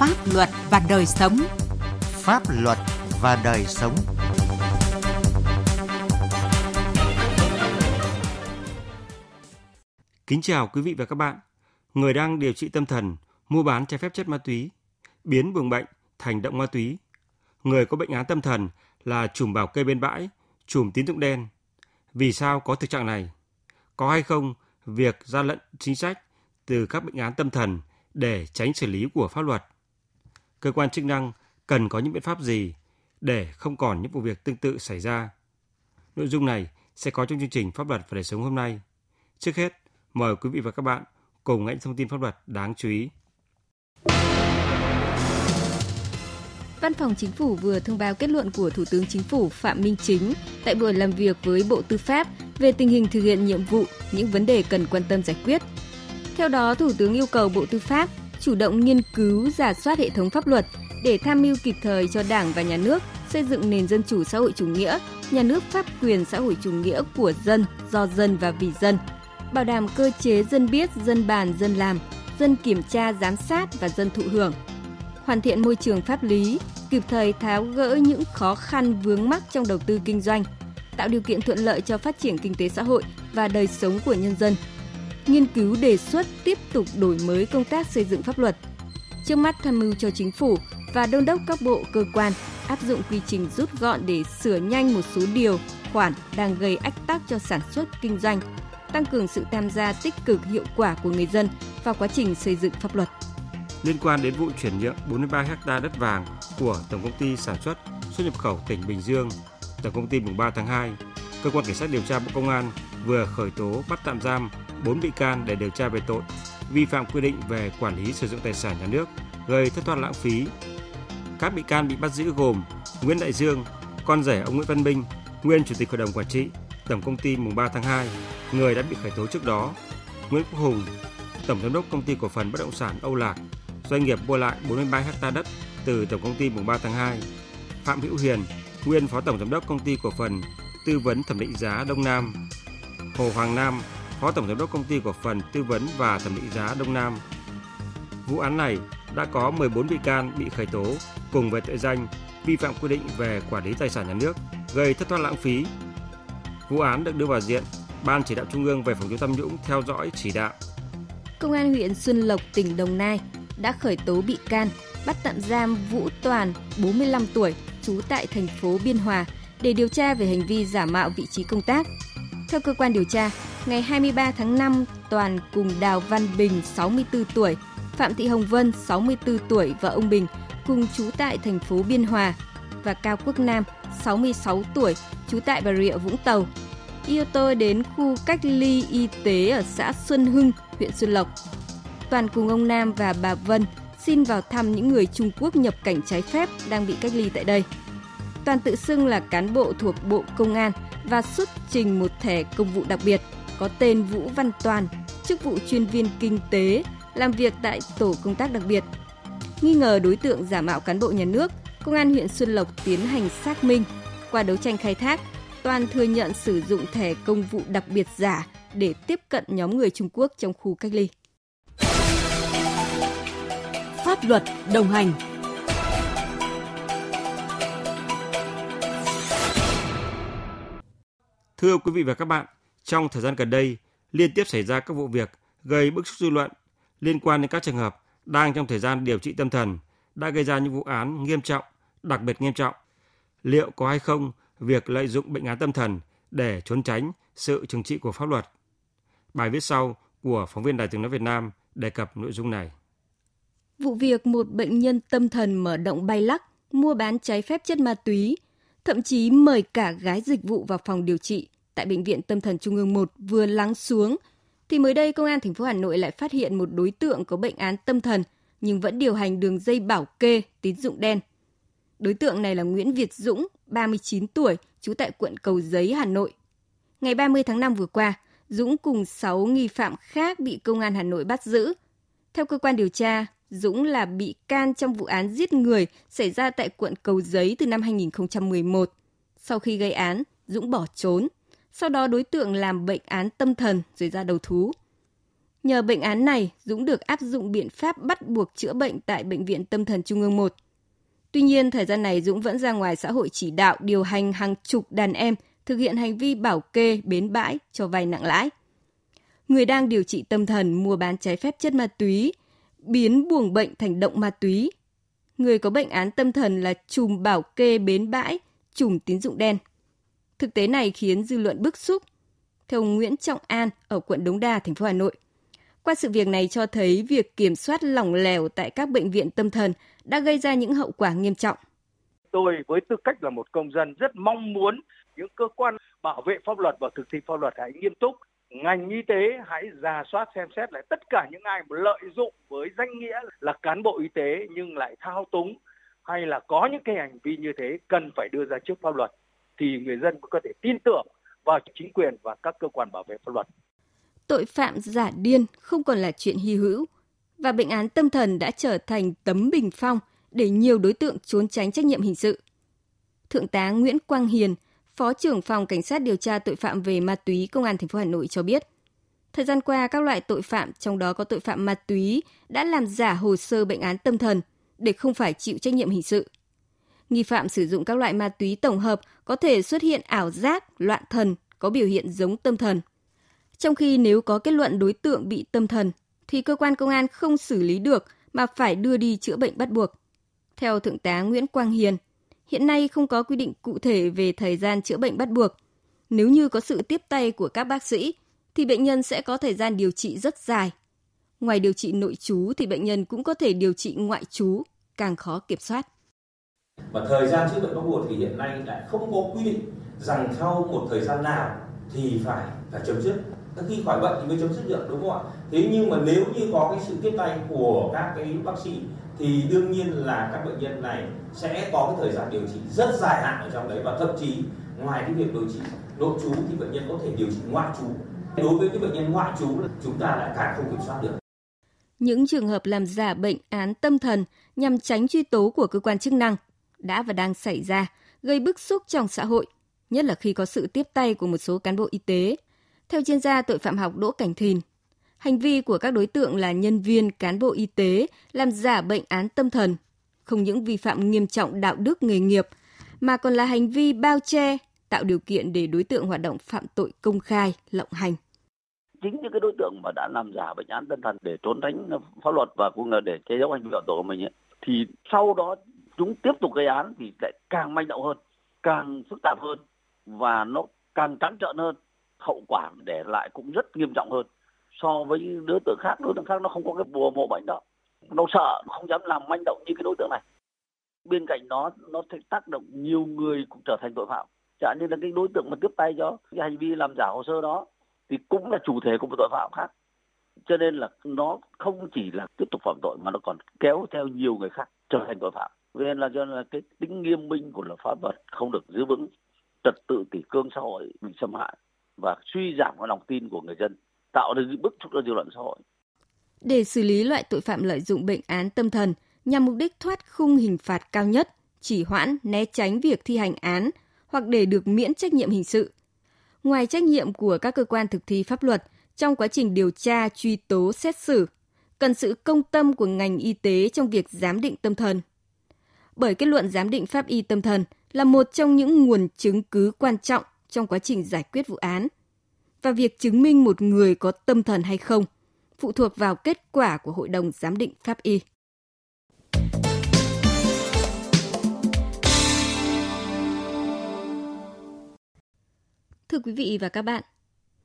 Pháp luật và đời sống. Pháp luật và đời sống. Kính chào quý vị và các bạn. Người đang điều trị tâm thần, mua bán trái phép chất ma túy, biến buồng bệnh thành động ma túy. Người có bệnh án tâm thần là chùm bảo kê bên bãi, chùm tín dụng đen. Vì sao có thực trạng này? Có hay không việc ra lệnh chính sách từ các bệnh án tâm thần để tránh xử lý của pháp luật? Cơ quan chức năng cần có những biện pháp gì để không còn những vụ việc tương tự xảy ra? Nội dung này sẽ có trong chương trình Pháp luật và đời sống hôm nay. Trước hết, mời quý vị và các bạn cùng nghe thông tin pháp luật đáng chú ý. Văn phòng Chính phủ vừa thông báo kết luận của Thủ tướng Chính phủ Phạm Minh Chính tại buổi làm việc với Bộ Tư pháp về tình hình thực hiện nhiệm vụ, những vấn đề cần quan tâm giải quyết. Theo đó, Thủ tướng yêu cầu Bộ Tư pháp chủ động nghiên cứu, giả soát hệ thống pháp luật để tham mưu kịp thời cho Đảng và Nhà nước xây dựng nền dân chủ xã hội chủ nghĩa, nhà nước pháp quyền xã hội chủ nghĩa của dân, do dân và vì dân, bảo đảm cơ chế dân biết, dân bàn, dân làm, dân kiểm tra, giám sát và dân thụ hưởng, hoàn thiện môi trường pháp lý, kịp thời tháo gỡ những khó khăn vướng mắc trong đầu tư kinh doanh, tạo điều kiện thuận lợi cho phát triển kinh tế xã hội và đời sống của nhân dân. Nghiên cứu đề xuất tiếp tục đổi mới công tác xây dựng pháp luật. Trước mắt tham mưu cho chính phủ và đôn đốc các bộ cơ quan áp dụng quy trình rút gọn để sửa nhanh một số điều, khoản đang gây ách tắc cho sản xuất kinh doanh, tăng cường sự tham gia tích cực hiệu quả của người dân vào quá trình xây dựng pháp luật liên quan đến vụ chuyển nhượng 43 ha đất vàng của Tổng công ty sản xuất xuất nhập khẩu tỉnh Bình Dương, Tổng công ty mùng 3 tháng 2, cơ quan cảnh sát điều tra Bộ Công an vừa khởi tố bắt tạm giam 4 bị can để điều tra về tội vi phạm quy định về quản lý sử dụng tài sản nhà nước gây thất thoát lãng phí. Các bị can bị bắt giữ gồm Nguyễn Đại Dương, con rể ông Nguyễn Văn Minh, nguyên chủ tịch hội đồng quản trị Tổng công ty mùng 3 tháng 2, người đã bị khởi tố trước đó, Nguyễn Quốc Hùng, tổng giám đốc công ty cổ phần bất động sản Âu Lạc, doanh nghiệp mua lại 43 ha đất từ Tổng công ty mùng 3 tháng 2. Phạm Hữu Hiền, nguyên phó tổng giám đốc công ty cổ phần tư vấn thẩm định giá Đông Nam. Hồ Hoàng Nam, phó tổng giám đốc công ty cổ phần tư vấn và thẩm định giá Đông Nam. Vụ án này đã có 14 bị can bị khởi tố cùng về tội danh vi phạm quy định về quản lý tài sản nhà nước, gây thất thoát lãng phí. Vụ án được đưa vào diện Ban chỉ đạo Trung ương về phòng chống tham nhũng theo dõi chỉ đạo. Công an huyện Xuân Lộc, tỉnh Đồng Nai đã khởi tố bị can, bắt tạm giam Vũ Toàn, 45 tuổi, trú tại thành phố Biên Hòa để điều tra về hành vi giả mạo vị trí công tác. Theo cơ quan điều tra, ngày 23 tháng 5, Toàn cùng Đào Văn Bình, 64 tuổi, Phạm Thị Hồng Vân, 64 tuổi và ông Bình cùng trú tại thành phố Biên Hòa và Cao Quốc Nam, 66 tuổi, trú tại Bà Rịa Vũng Tàu. Yêu tôi đến khu cách ly y tế ở xã Xuân Hưng, huyện Xuân Lộc Toàn cùng ông Nam và bà Vân xin vào thăm những người Trung Quốc nhập cảnh trái phép đang bị cách ly tại đây. Toàn tự xưng là cán bộ thuộc Bộ Công an và xuất trình một thẻ công vụ đặc biệt có tên Vũ Văn Toàn, chức vụ chuyên viên kinh tế, làm việc tại tổ công tác đặc biệt. Nghi ngờ đối tượng giả mạo cán bộ nhà nước, Công an huyện Xuân Lộc tiến hành xác minh. Qua đấu tranh khai thác, Toàn thừa nhận sử dụng thẻ công vụ đặc biệt giả để tiếp cận nhóm người Trung Quốc trong khu cách ly pháp luật đồng hành. Thưa quý vị và các bạn, trong thời gian gần đây, liên tiếp xảy ra các vụ việc gây bức xúc dư luận liên quan đến các trường hợp đang trong thời gian điều trị tâm thần đã gây ra những vụ án nghiêm trọng, đặc biệt nghiêm trọng. Liệu có hay không việc lợi dụng bệnh án tâm thần để trốn tránh sự trừng trị của pháp luật? Bài viết sau của phóng viên Đài tiếng nói Việt Nam đề cập nội dung này. Vụ việc một bệnh nhân tâm thần mở động bay lắc, mua bán trái phép chất ma túy, thậm chí mời cả gái dịch vụ vào phòng điều trị tại bệnh viện Tâm thần Trung ương 1 vừa lắng xuống thì mới đây công an thành phố Hà Nội lại phát hiện một đối tượng có bệnh án tâm thần nhưng vẫn điều hành đường dây bảo kê tín dụng đen. Đối tượng này là Nguyễn Việt Dũng, 39 tuổi, trú tại quận Cầu Giấy, Hà Nội. Ngày 30 tháng 5 vừa qua, Dũng cùng 6 nghi phạm khác bị công an Hà Nội bắt giữ. Theo cơ quan điều tra, Dũng là bị can trong vụ án giết người xảy ra tại quận Cầu Giấy từ năm 2011. Sau khi gây án, Dũng bỏ trốn. Sau đó đối tượng làm bệnh án tâm thần rồi ra đầu thú. Nhờ bệnh án này, Dũng được áp dụng biện pháp bắt buộc chữa bệnh tại Bệnh viện Tâm thần Trung ương 1. Tuy nhiên, thời gian này Dũng vẫn ra ngoài xã hội chỉ đạo điều hành hàng chục đàn em thực hiện hành vi bảo kê, bến bãi, cho vay nặng lãi. Người đang điều trị tâm thần mua bán trái phép chất ma túy, biến buồng bệnh thành động ma túy. Người có bệnh án tâm thần là trùm bảo kê bến bãi, trùm tín dụng đen. Thực tế này khiến dư luận bức xúc. Theo Nguyễn Trọng An ở quận Đống Đa, thành phố Hà Nội, qua sự việc này cho thấy việc kiểm soát lỏng lẻo tại các bệnh viện tâm thần đã gây ra những hậu quả nghiêm trọng. Tôi với tư cách là một công dân rất mong muốn những cơ quan bảo vệ pháp luật và thực thi pháp luật hãy nghiêm túc ngành y tế hãy ra soát xem xét lại tất cả những ai mà lợi dụng với danh nghĩa là cán bộ y tế nhưng lại thao túng hay là có những cái hành vi như thế cần phải đưa ra trước pháp luật thì người dân có thể tin tưởng vào chính quyền và các cơ quan bảo vệ pháp luật. Tội phạm giả điên không còn là chuyện hy hữu và bệnh án tâm thần đã trở thành tấm bình phong để nhiều đối tượng trốn tránh trách nhiệm hình sự. Thượng tá Nguyễn Quang Hiền, Phó trưởng phòng Cảnh sát điều tra tội phạm về ma túy Công an thành phố Hà Nội cho biết, thời gian qua các loại tội phạm, trong đó có tội phạm ma túy, đã làm giả hồ sơ bệnh án tâm thần để không phải chịu trách nhiệm hình sự. Nghi phạm sử dụng các loại ma túy tổng hợp có thể xuất hiện ảo giác, loạn thần, có biểu hiện giống tâm thần. Trong khi nếu có kết luận đối tượng bị tâm thần, thì cơ quan công an không xử lý được mà phải đưa đi chữa bệnh bắt buộc. Theo Thượng tá Nguyễn Quang Hiền, hiện nay không có quy định cụ thể về thời gian chữa bệnh bắt buộc. Nếu như có sự tiếp tay của các bác sĩ, thì bệnh nhân sẽ có thời gian điều trị rất dài. Ngoài điều trị nội trú thì bệnh nhân cũng có thể điều trị ngoại trú, càng khó kiểm soát. Và thời gian chữa bệnh bắt buộc thì hiện nay lại không có quy định rằng sau một thời gian nào thì phải phải chấm dứt. Khi khỏi bệnh thì mới chấm dứt được, đúng không ạ? Thế nhưng mà nếu như có cái sự tiếp tay của các cái bác sĩ thì đương nhiên là các bệnh nhân này sẽ có cái thời gian điều trị rất dài hạn ở trong đấy. Và thậm chí ngoài cái việc điều trị nội trú thì bệnh nhân có thể điều trị ngoại trú. Đối với cái bệnh nhân ngoại trú chúng ta lại càng không kiểm soát được. Những trường hợp làm giả bệnh án tâm thần nhằm tránh truy tố của cơ quan chức năng đã và đang xảy ra, gây bức xúc trong xã hội, nhất là khi có sự tiếp tay của một số cán bộ y tế. Theo chuyên gia tội phạm học Đỗ Cảnh Thìn, hành vi của các đối tượng là nhân viên, cán bộ y tế làm giả bệnh án tâm thần, không những vi phạm nghiêm trọng đạo đức nghề nghiệp, mà còn là hành vi bao che, tạo điều kiện để đối tượng hoạt động phạm tội công khai, lộng hành chính những cái đối tượng mà đã làm giả bệnh án tâm thần để trốn tránh pháp luật và cũng là để che giấu hành vi phạm tội của mình ấy, thì sau đó chúng tiếp tục gây án thì lại càng manh động hơn, càng phức tạp hơn và nó càng trắng trợn hơn. Hậu quả để lại cũng rất nghiêm trọng hơn. So với những đối tượng khác đối tượng khác nó không có cái bùa mộ bệnh đó. Nó sợ không dám làm manh động như cái đối tượng này. Bên cạnh đó, nó sẽ tác động nhiều người cũng trở thành tội phạm. Chẳng như là cái đối tượng mà tiếp tay cho cái hành vi làm giả hồ sơ đó thì cũng là chủ thể của một tội phạm khác. Cho nên là nó không chỉ là tiếp tục phạm tội mà nó còn kéo theo nhiều người khác trở thành tội phạm vì nên là cho nên là cái tính nghiêm minh của luật pháp luật không được giữ vững trật tự kỷ cương xã hội bị xâm hại và suy giảm cái lòng tin của người dân tạo ra bức xúc cho dư luận xã hội để xử lý loại tội phạm lợi dụng bệnh án tâm thần nhằm mục đích thoát khung hình phạt cao nhất, chỉ hoãn, né tránh việc thi hành án hoặc để được miễn trách nhiệm hình sự. Ngoài trách nhiệm của các cơ quan thực thi pháp luật trong quá trình điều tra, truy tố, xét xử, cần sự công tâm của ngành y tế trong việc giám định tâm thần bởi kết luận giám định pháp y tâm thần là một trong những nguồn chứng cứ quan trọng trong quá trình giải quyết vụ án. Và việc chứng minh một người có tâm thần hay không phụ thuộc vào kết quả của Hội đồng Giám định Pháp y. Thưa quý vị và các bạn,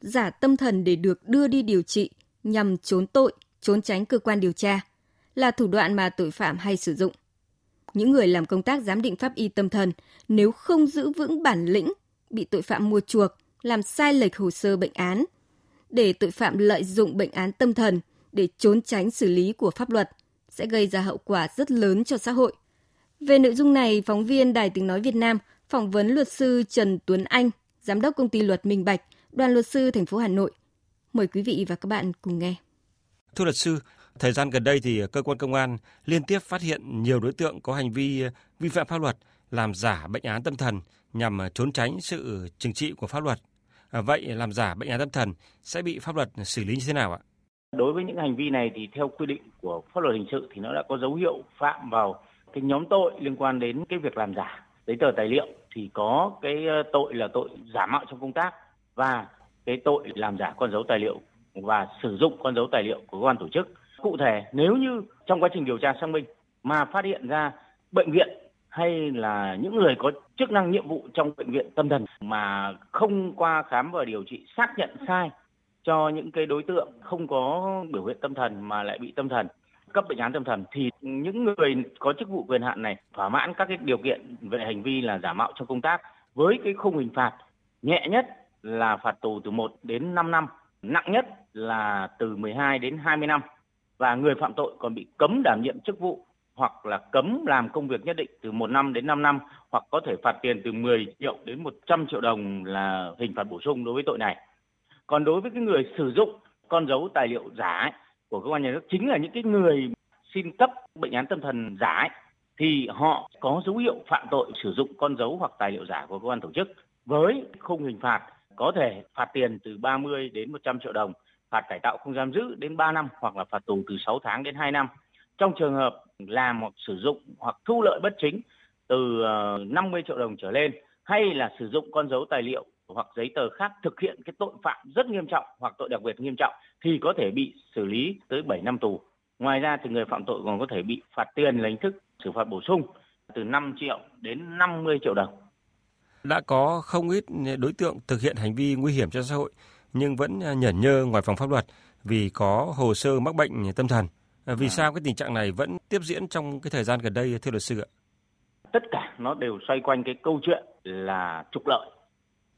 giả tâm thần để được đưa đi điều trị nhằm trốn tội, trốn tránh cơ quan điều tra là thủ đoạn mà tội phạm hay sử dụng những người làm công tác giám định pháp y tâm thần nếu không giữ vững bản lĩnh, bị tội phạm mua chuộc, làm sai lệch hồ sơ bệnh án, để tội phạm lợi dụng bệnh án tâm thần để trốn tránh xử lý của pháp luật sẽ gây ra hậu quả rất lớn cho xã hội. Về nội dung này, phóng viên Đài Tiếng Nói Việt Nam phỏng vấn luật sư Trần Tuấn Anh, giám đốc công ty luật Minh Bạch, đoàn luật sư thành phố Hà Nội. Mời quý vị và các bạn cùng nghe. Thưa luật sư, Thời gian gần đây thì cơ quan công an liên tiếp phát hiện nhiều đối tượng có hành vi ờ, vi phạm pháp luật, làm giả bệnh án tâm thần nhằm ờ, trốn tránh sự trừng trị của pháp luật. À, vậy làm giả bệnh án tâm thần sẽ bị pháp luật xử lý như thế nào ạ? Đối với những hành vi này thì theo quy định của pháp luật hình sự thì nó đã có dấu hiệu phạm vào cái nhóm tội liên quan đến cái việc làm giả giấy tờ tài liệu thì có cái ờ, tội là tội giả mạo trong công tác và cái tội làm giả con dấu tài liệu và sử dụng con dấu tài liệu của cơ quan tổ chức. Cụ thể nếu như trong quá trình điều tra xác minh mà phát hiện ra bệnh viện hay là những người có chức năng nhiệm vụ trong bệnh viện tâm thần mà không qua khám và điều trị xác nhận sai cho những cái đối tượng không có biểu hiện tâm thần mà lại bị tâm thần cấp bệnh án tâm thần thì những người có chức vụ quyền hạn này thỏa mãn các cái điều kiện về hành vi là giả mạo trong công tác với cái khung hình phạt nhẹ nhất là phạt tù từ 1 đến 5 năm, nặng nhất là từ 12 đến 20 năm và người phạm tội còn bị cấm đảm nhiệm chức vụ hoặc là cấm làm công việc nhất định từ 1 năm đến 5 năm hoặc có thể phạt tiền từ 10 triệu đến 100 triệu đồng là hình phạt bổ sung đối với tội này. Còn đối với cái người sử dụng con dấu tài liệu giả ấy, của cơ quan nhà nước chính là những cái người xin cấp bệnh án tâm thần giả ấy, thì họ có dấu hiệu phạm tội sử dụng con dấu hoặc tài liệu giả của cơ quan tổ chức với khung hình phạt có thể phạt tiền từ 30 đến 100 triệu đồng, phạt cải tạo không giam giữ đến 3 năm hoặc là phạt tù từ 6 tháng đến 2 năm. Trong trường hợp làm hoặc sử dụng hoặc thu lợi bất chính từ ờ, 50 triệu đồng trở lên hay là sử dụng con dấu tài liệu hoặc giấy tờ khác thực hiện cái tội phạm rất nghiêm trọng hoặc tội đặc biệt nghiêm trọng thì có thể bị xử lý tới 7 năm tù. Ngoài ra thì người phạm tội còn có thể bị phạt tiền là hình thức xử phạt bổ sung từ 5 triệu đến 50 triệu đồng. Đã có không ít đối tượng thực hiện hành vi nguy hiểm cho xã hội nhưng vẫn nhẫn nhơ ngoài phòng pháp luật vì có hồ sơ mắc bệnh tâm thần. Vì à. sao cái tình trạng này vẫn tiếp diễn trong cái thời gian gần đây thưa luật sư ạ? Tất cả nó đều xoay quanh cái câu chuyện là trục lợi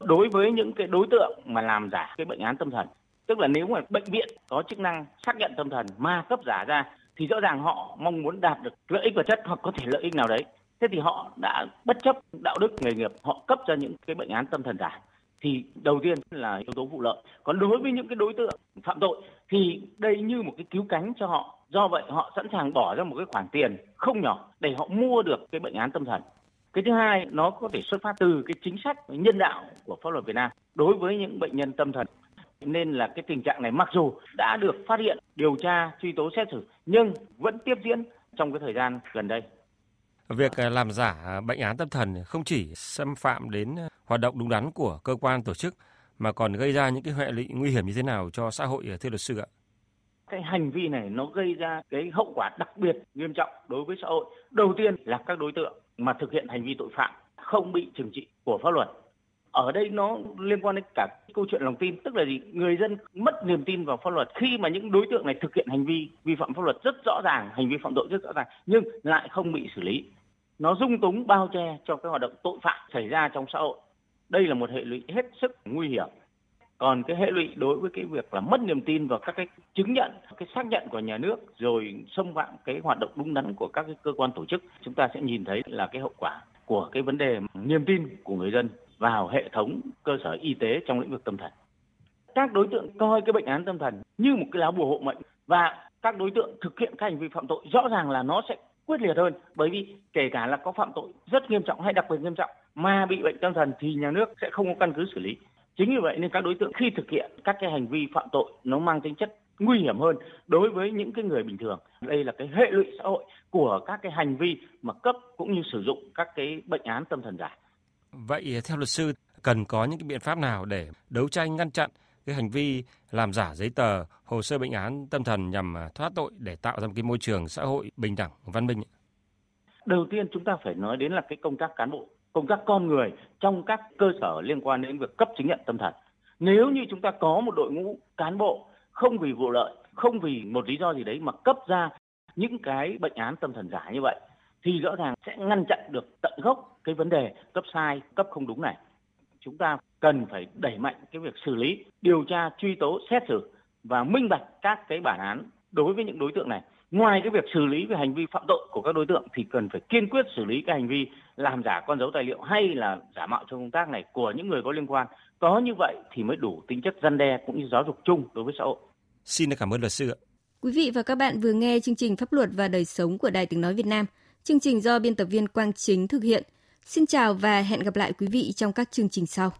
đối với những cái đối tượng mà làm giả cái bệnh án tâm thần tức là nếu mà bệnh viện có chức năng xác nhận tâm thần mà cấp giả ra thì rõ ràng họ mong muốn đạt được lợi ích vật chất hoặc có thể lợi ích nào đấy thế thì họ đã bất chấp đạo đức nghề nghiệp họ cấp ra những cái bệnh án tâm thần giả thì đầu tiên là yếu tố vụ lợi. Còn đối với những cái đối tượng phạm tội thì đây như một cái cứu cánh cho họ. Do vậy họ sẵn sàng bỏ ra một cái khoản tiền không nhỏ để họ mua được cái bệnh án tâm thần. Cái thứ hai, nó có thể xuất phát từ cái chính sách nhân đạo của pháp luật Việt Nam đối với những bệnh nhân tâm thần. Nên là cái tình trạng này mặc dù đã được phát hiện, điều tra, truy tố, xét xử, nhưng vẫn tiếp diễn trong cái thời gian gần đây. Việc à, làm giả à, bệnh án tâm thần không chỉ xâm phạm đến à, hoạt động đúng đắn của cơ quan tổ chức mà còn gây ra những cái hệ lụy nguy hiểm như thế nào cho xã hội thưa luật sư ạ? Cái hành vi này nó gây ra cái hậu quả đặc biệt nghiêm trọng đối với xã hội. Đầu tiên là các đối tượng mà thực hiện hành vi tội phạm không bị trừng trị của pháp luật. Ở đây nó liên quan đến cả câu chuyện lòng tin, tức là gì? Người dân mất niềm tin vào pháp luật khi mà những đối tượng này thực hiện hành vi vi phạm pháp luật rất rõ ràng, hành vi phạm tội rất rõ ràng nhưng lại không bị xử lý. Nó dung túng, bao che cho cái hoạt động tội phạm xảy ra trong xã hội. Đây là một hệ lụy hết sức nguy hiểm còn cái hệ lụy đối với cái việc là mất niềm tin vào các cái chứng nhận, cái xác nhận của nhà nước, rồi xâm phạm cái hoạt động đúng đắn của các cái cơ quan tổ chức, chúng ta sẽ nhìn thấy là cái hậu quả của cái vấn đề niềm tin của người dân vào hệ thống cơ sở y tế trong lĩnh vực tâm thần các đối tượng coi cái bệnh án tâm thần như một cái lá bùa hộ mệnh và các đối tượng thực hiện các hành vi phạm tội, rõ ràng là nó sẽ quyết liệt hơn. Bởi vì kể cả là có phạm tội rất nghiêm trọng hay đặc biệt nghiêm trọng mà bị bệnh tâm thần thì nhà nước sẽ không có căn cứ xử lý. Chính vì vậy nên các đối tượng khi thực hiện các cái hành vi phạm tội nó mang tính chất nguy hiểm hơn đối với những cái người bình thường. Đây là cái hệ lụy xã hội của các cái hành vi mà cấp cũng như sử dụng các cái bệnh án tâm thần giả. Vậy theo luật sư, cần có những cái biện pháp nào để đấu tranh ngăn chặn cái hành vi làm giả giấy tờ hồ sơ bệnh án tâm thần nhằm à, thoát tội để tạo ra một cái môi trường xã hội bình đẳng văn minh đầu tiên chúng ta phải nói đến là cái công tác cán bộ công tác con người trong các cơ sở liên quan đến việc cấp chứng nhận tâm thần. Nếu như chúng ta có một đội ngũ cán bộ không vì vụ lợi, không vì một lý do gì đấy mà cấp ra những cái bệnh án tâm thần giả như vậy thì rõ ràng sẽ ngăn chặn được tận gốc cái vấn đề cấp sai, cấp không đúng này. Chúng ta cần phải đẩy mạnh cái việc xử lý, điều tra, truy tố, xét xử và minh bạch các cái bản án đối với những đối tượng này. Ngoài cái việc xử lý về hành vi phạm tội của các đối tượng thì cần phải kiên quyết xử lý cái hành vi làm giả con dấu tài liệu hay là giả mạo trong công tác này của những người có liên quan. Có như vậy thì mới đủ tính chất răn đe cũng như giáo dục chung đối với xã hội. Xin cảm ơn luật sư ạ. Quý vị và các bạn vừa nghe chương trình pháp luật và đời sống của đài tiếng nói việt nam. Chương trình do biên tập viên quang chính thực hiện. Xin chào và hẹn gặp lại quý vị trong các chương trình sau